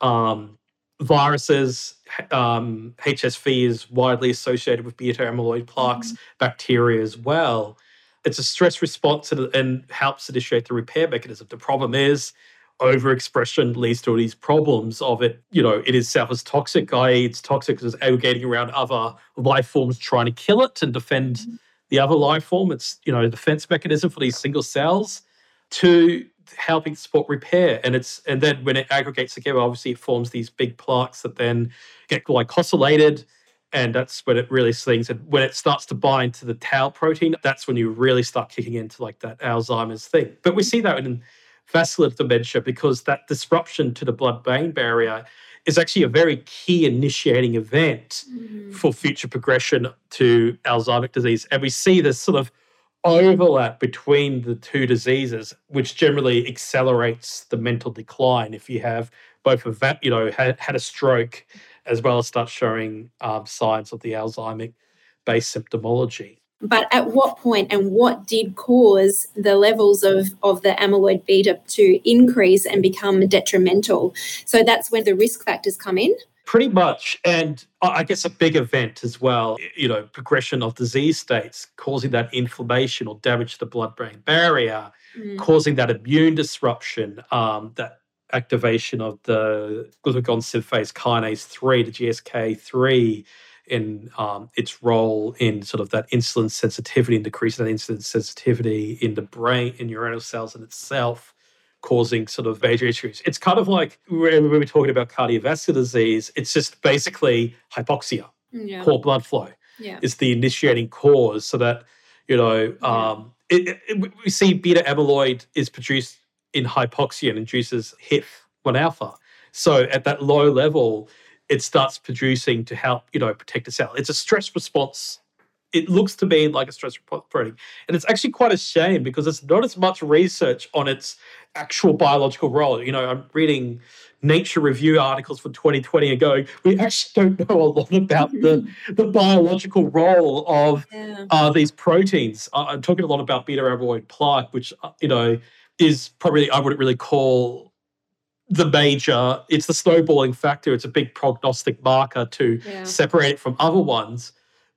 Um, viruses, um, HSV is widely associated with beta amyloid plaques, mm-hmm. bacteria as well. It's a stress response and, and helps initiate the repair mechanism. The problem is overexpression leads to all these problems of it. You know, it is self as toxic, i.e., it's toxic because it's aggregating around other life forms trying to kill it and defend mm-hmm. the other life form. It's, you know, a defense mechanism for these single cells. To helping support repair. And it's and then when it aggregates together, obviously it forms these big plaques that then get glycosylated. And that's when it really slings. And when it starts to bind to the tau protein, that's when you really start kicking into like that Alzheimer's thing. But we see that in vascular dementia because that disruption to the blood brain barrier is actually a very key initiating event mm-hmm. for future progression to Alzheimer's disease. And we see this sort of overlap between the two diseases, which generally accelerates the mental decline if you have both of that, you know, had, had a stroke as well as start showing um, signs of the Alzheimer based symptomology. But at what point and what did cause the levels of, of the amyloid beta to increase and become detrimental? So that's when the risk factors come in. Pretty much. And I guess a big event as well, you know, progression of disease states causing that inflammation or damage to the blood brain barrier, mm. causing that immune disruption, um, that activation of the glycogen synthase kinase 3, the GSK3, in um, its role in sort of that insulin sensitivity and decreasing that insulin sensitivity in the brain, in neuronal cells in itself, causing sort of major issues. It's kind of like when we were talking about cardiovascular disease, it's just basically hypoxia, yeah. poor blood flow yeah. is the initiating cause so that, you know, um, it, it, we see beta amyloid is produced in hypoxia and induces HIF1 alpha. So at that low level, it starts producing to help, you know, protect the cell. It's a stress response. It looks to me like a stress protein. And it's actually quite a shame because there's not as much research on its actual biological role. You know, I'm reading Nature Review articles from 2020 and going, we actually don't know a lot about the, the biological role of yeah. uh, these proteins. I'm talking a lot about beta amyloid plaque, which, uh, you know, is probably, I wouldn't really call the major, it's the snowballing factor. It's a big prognostic marker to yeah. separate it from other ones.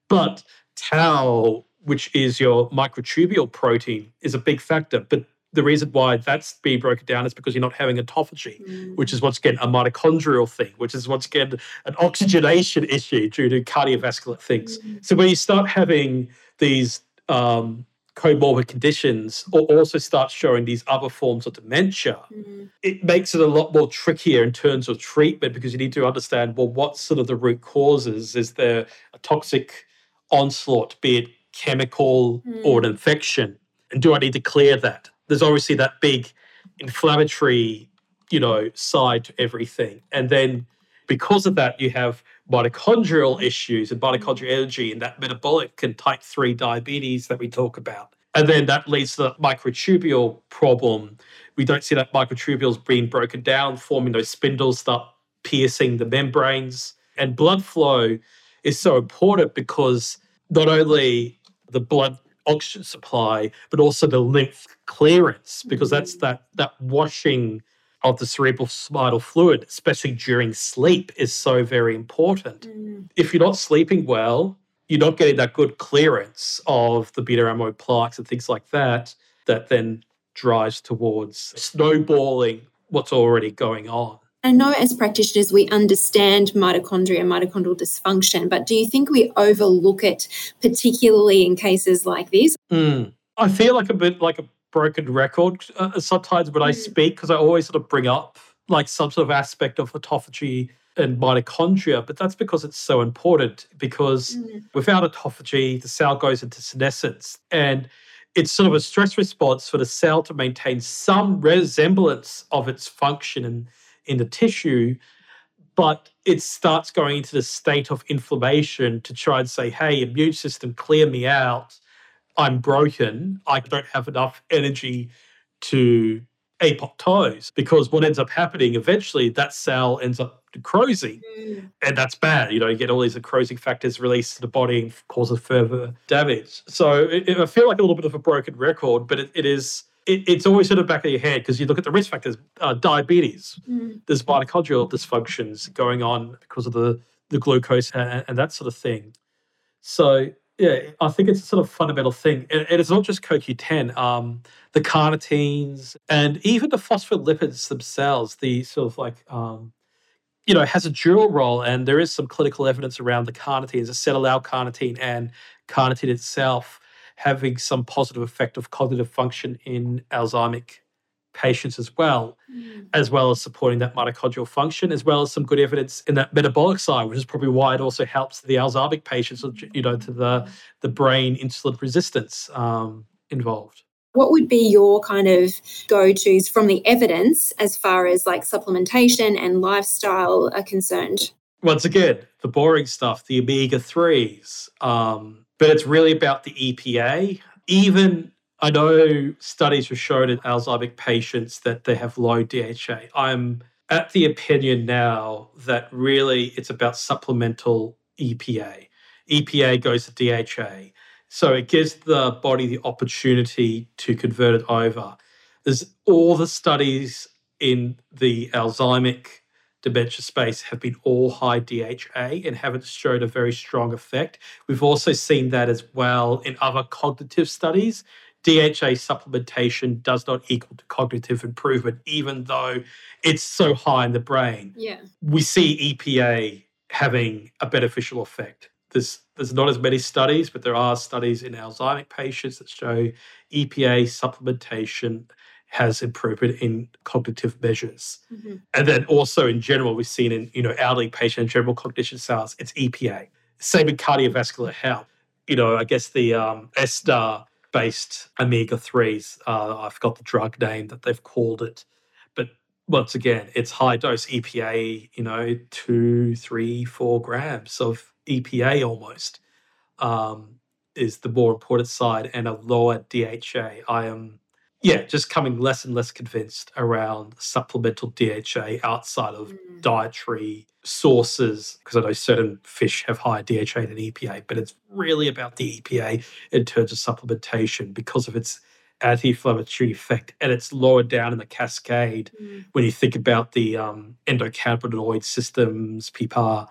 But tau, which is your microtubule protein, is a big factor. But the reason why that's being broken down is because you're not having autophagy, mm. which is once again a mitochondrial thing, which is once again an oxygenation issue due to cardiovascular things. Mm. So when you start having these um, comorbid conditions or also start showing these other forms of dementia, mm-hmm. it makes it a lot more trickier in terms of treatment because you need to understand well, what sort of the root causes? Is there a toxic onslaught, be it chemical mm. or an infection? And do I need to clear that? There's obviously that big inflammatory, you know, side to everything. And then because of that, you have mitochondrial issues and mitochondrial energy and that metabolic and type 3 diabetes that we talk about. And then that leads to the microtubule problem. We don't see that microtubules being broken down, forming those spindles, start piercing the membranes. And blood flow is so important because not only the blood oxygen supply, but also the lymph clearance, because that's that that washing of the cerebral spinal fluid, especially during sleep, is so very important. Mm. If you're not sleeping well, you're not getting that good clearance of the beta amyloid plaques and things like that, that then drives towards snowballing what's already going on. I know as practitioners we understand mitochondria and mitochondrial dysfunction, but do you think we overlook it, particularly in cases like this? Mm. I feel like a bit like a broken record uh, sometimes when I mm. speak because I always sort of bring up like some sort of aspect of autophagy and mitochondria, but that's because it's so important. Because mm. without autophagy, the cell goes into senescence, and it's sort of a stress response for the cell to maintain some resemblance of its function in, in the tissue, but it starts going into the state of inflammation to try and say, "Hey, immune system, clear me out." I'm broken. I don't have enough energy to apoptose because what ends up happening eventually that cell ends up necrosing mm. and that's bad you know you get all these necrosing factors released to the body and causes further damage so it, it, i feel like a little bit of a broken record but it, it is it, it's always in the back of your head because you look at the risk factors uh, diabetes mm. there's mitochondrial dysfunctions going on because of the the glucose and, and that sort of thing so yeah, I think it's a sort of fundamental thing. And, it's not just CoQ10, um, the carnitines and even the phospholipids themselves, the sort of like, um, you know, has a dual role. And there is some clinical evidence around the carnitines, acetyl carnitine and carnitine itself having some positive effect of cognitive function in Alzheimer's patients as well, mm. as well as supporting that mitochondrial function, as well as some good evidence in that metabolic side, which is probably why it also helps the Alzheimer's patients, you know, to the the brain insulin resistance um, involved. What would be your kind of go tos from the evidence as far as like supplementation and lifestyle are concerned? Once again, the boring stuff, the omega 3s, um, but it's really about the EPA. Even I know studies have shown in Alzheimer's patients that they have low DHA. I'm at the opinion now that really it's about supplemental EPA. EPA goes to DHA. So it gives the body the opportunity to convert it over. There's all the studies in the Alzheimer's dementia space have been all high DHA and haven't showed a very strong effect. We've also seen that as well in other cognitive studies. DHA supplementation does not equal to cognitive improvement, even though it's so high in the brain. Yeah. We see EPA having a beneficial effect. There's there's not as many studies, but there are studies in Alzheimer's patients that show EPA supplementation has improvement in cognitive measures. Mm-hmm. And then also in general, we've seen in you know elderly patient general cognition sales, it's EPA. Same in cardiovascular health. You know, I guess the um, ester based omega threes. Uh, I forgot the drug name that they've called it, but once again, it's high dose EPA. You know, two, three, four grams of EPA almost um, is the more important side, and a lower DHA. I am yeah, just coming less and less convinced around supplemental DHA outside of Mm. dietary sources, because I know certain fish have higher DHA than EPA, but it's really about the EPA in terms of supplementation because of its anti-inflammatory effect and it's lower down in the cascade Mm. when you think about the um, endocannabinoid systems, PPAR,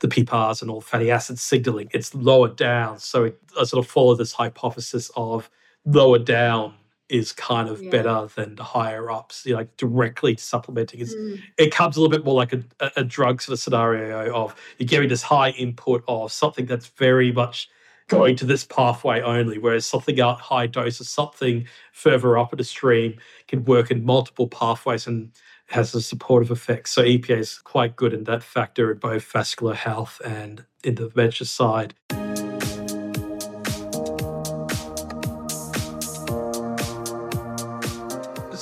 the PPARs and all fatty acid signaling, it's lower down. So it, I sort of follow this hypothesis of lower down is kind of Yeah. better than the higher ups, you know, like directly supplementing. It's, Mm. it comes a little bit more like a, a, drug sort of scenario of you're giving this high input of something that's very much going to this pathway only, whereas something at high dose or something further up in the stream can work in multiple pathways and has a supportive effect. So EPA is quite good in that factor in both vascular health and in the dementia side.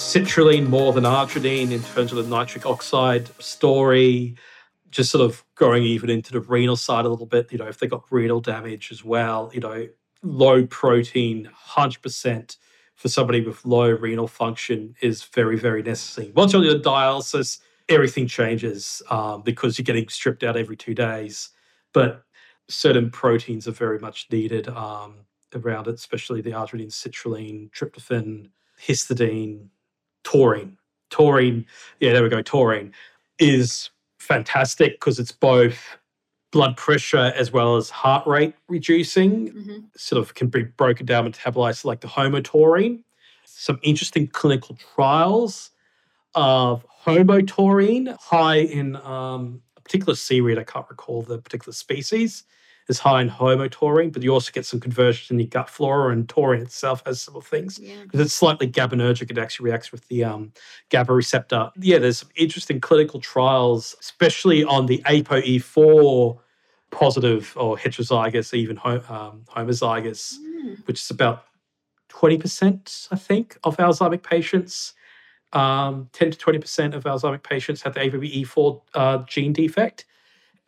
Citrulline more than arginine in terms of the nitric oxide story. Just sort of going even into the renal side a little bit, you know, if they got renal damage as well, you know, low protein, 100% for somebody with low renal function is very, very necessary. Once you're on dialysis, everything changes um, because you're getting stripped out every two days. But certain proteins are very much needed um, around it, especially the arginine, citrulline, tryptophan, histidine, taurine. Taurine, yeah, there we go. Taurine is fantastic because it's both blood pressure as well as heart rate reducing. Mhm. Sort of can be broken down metabolized like the homotaurine. Some interesting clinical trials of homotaurine high in um, a particular seaweed. I can't recall the particular species. Is high in homotaurine, but you also get some conversion in your gut flora, and taurine itself has similar things Yeah. because it's slightly GABAergic. It actually reacts with the um, GABA receptor. Yeah, there's some interesting clinical trials, especially on the ApoE4 positive or heterozygous, even ho- um, homozygous, Mm. which is about 20%, I think, of Alzheimer's patients. Um, 10 to 20% of Alzheimer's patients have the ApoE4 uh, gene defect.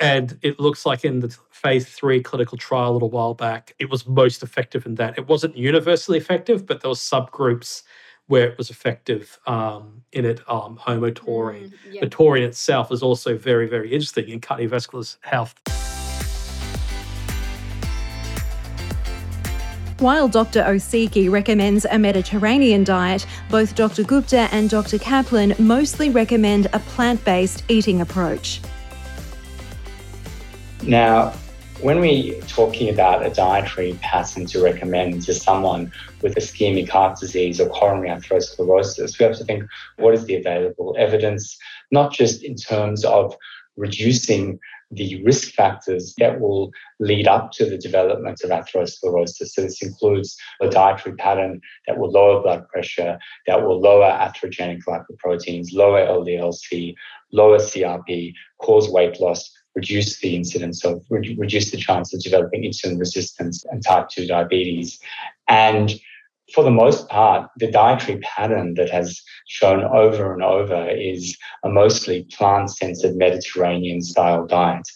And it looks like in the phase three clinical trial a little while back, it was most effective in that. It wasn't universally effective, but there were subgroups where it was effective um, in it, um, homotaurine. Mm, yeah. The taurine itself is also very, very interesting in cardiovascular health. While Dr. Osiecki recommends a Mediterranean diet, both Dr. Gupta and Dr. Kaplan mostly recommend a plant based eating approach. Now, when we're talking about a dietary pattern to recommend to someone with ischemic heart disease or coronary atherosclerosis, we have to think what is the available evidence, not just in terms of reducing the risk factors that will lead up to the development of atherosclerosis. So, this includes a dietary pattern that will lower blood pressure, that will lower atherogenic lipoproteins, lower LDL-C, lower CRP, cause weight loss, reduce the incidence of, re- reduce the chance of developing insulin resistance and type 2 diabetes. And for the most part, the dietary pattern that has shown over and over is a mostly plant centered Mediterranean style diet.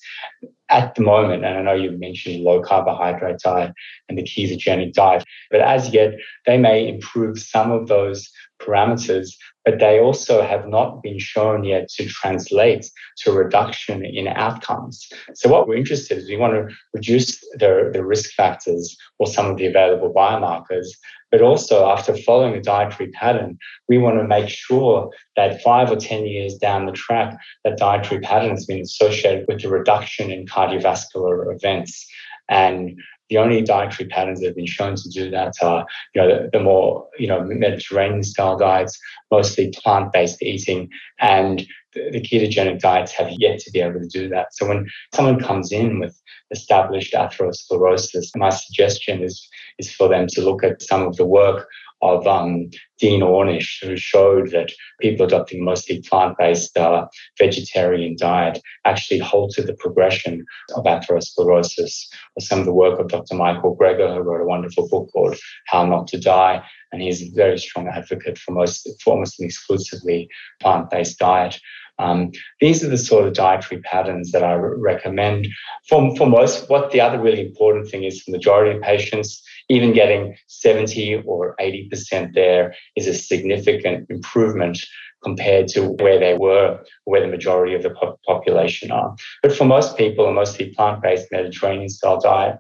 At the moment, and I know you've mentioned low carbohydrate diet and the ketogenic diet, but as yet, they may improve some of those parameters, but they also have not been shown yet to translate to reduction in outcomes. So, what we're interested in is we want to reduce the, the risk factors or some of the available biomarkers, but also after following a dietary pattern, we want to make sure that five or 10 years down the track, that dietary pattern has been associated with a reduction in cardiovascular events. And the only dietary patterns that have been shown to do that are, you know, the, the more, you know, Mediterranean style diets, mostly plant-based eating, and the, the ketogenic diets have yet to be able to do that. So when someone comes in with established atherosclerosis, my suggestion is is for them to look at some of the work of um, Dean Ornish, who showed that people adopting mostly plant-based uh, vegetarian diet actually halted the progression of atherosclerosis. Or some of the work of Dr. Michael Greger, who wrote a wonderful book called How Not to Die, and he's a very strong advocate for most, for almost an exclusively plant-based diet. Um, these are the sort of dietary patterns that I recommend. For, for most, what the other really important thing is for the majority of patients, even getting 70 or 80% there is a significant improvement compared to where they were, where the majority of the population are. But for most people, a mostly plant based Mediterranean style diet,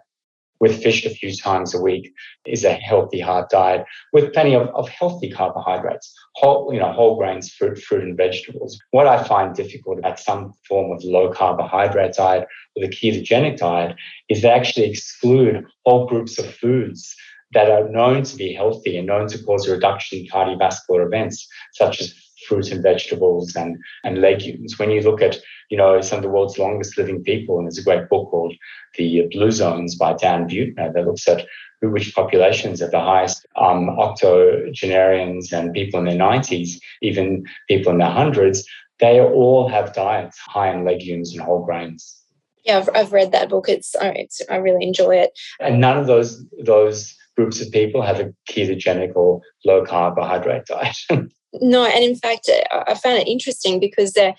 with fish a few times a week is a healthy heart diet with plenty of, of healthy carbohydrates, whole, you know, whole grains, fruit, fruit and vegetables. What I find difficult about some form of low carbohydrate diet or the ketogenic diet is they actually exclude whole groups of foods that are known to be healthy and known to cause a reduction in cardiovascular events, such as fruits and vegetables and, and legumes. When you look at, you know, some of the world's longest living people, and there's a great book called The Blue Zones by Dan Buettner that looks at which populations are the highest um, octogenarians and people in their 90s, even people in their hundreds, they all have diets high in legumes and whole grains. Yeah, I've, I've read that book. It's, it's I really enjoy it. And none of those those groups of people have a ketogenic or low carbohydrate diet. No, and in fact, I found it interesting because they're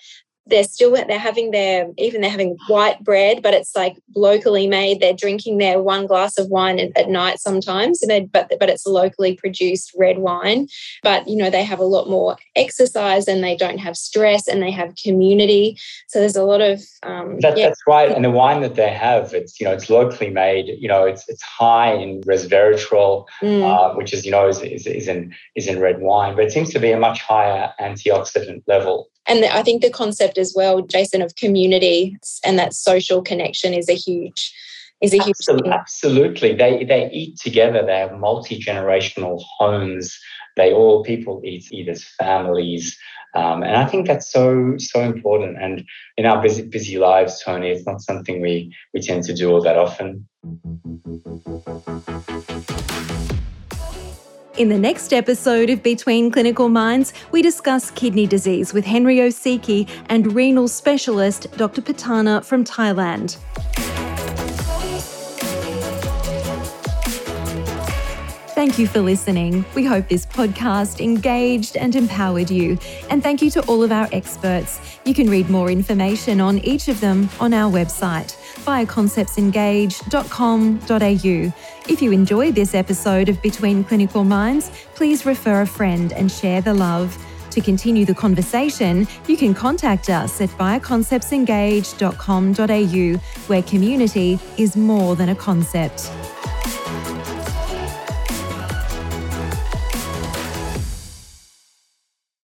they're still they're having their even they're having white bread but it's like locally made. They're drinking their one glass of wine at, night sometimes but but it's locally produced red wine. But you know they have a lot more exercise and they don't have stress and they have community. So there's a lot of um, that, yeah. that's right. And the wine that they have it's you know it's locally made you know it's it's high in resveratrol mm. uh, which is you know is, is, is in is in red wine but it seems to be a much higher antioxidant level and I think the concept as well, Jason, of community and that social connection is a huge is a huge absolutely, absolutely. They they eat together. They have multi generational homes. They all people eat eat as families, um, and I think that's so so important. And in our busy busy lives, Tony, it's not something we we tend to do all that often. In the next episode of Between Clinical Minds, we discuss kidney disease with Henry Osiecki and renal specialist Dr. Patana from Thailand. Thank you for listening. We hope this podcast engaged and empowered you. And thank you to all of our experts. You can read more information on each of them on our website, bioconceptsengage.com.au. If you enjoyed this episode of Between Clinical Minds, please refer a friend and share the love. To continue the conversation, you can contact us at bioconceptsengage.com.au, where community is more than a concept.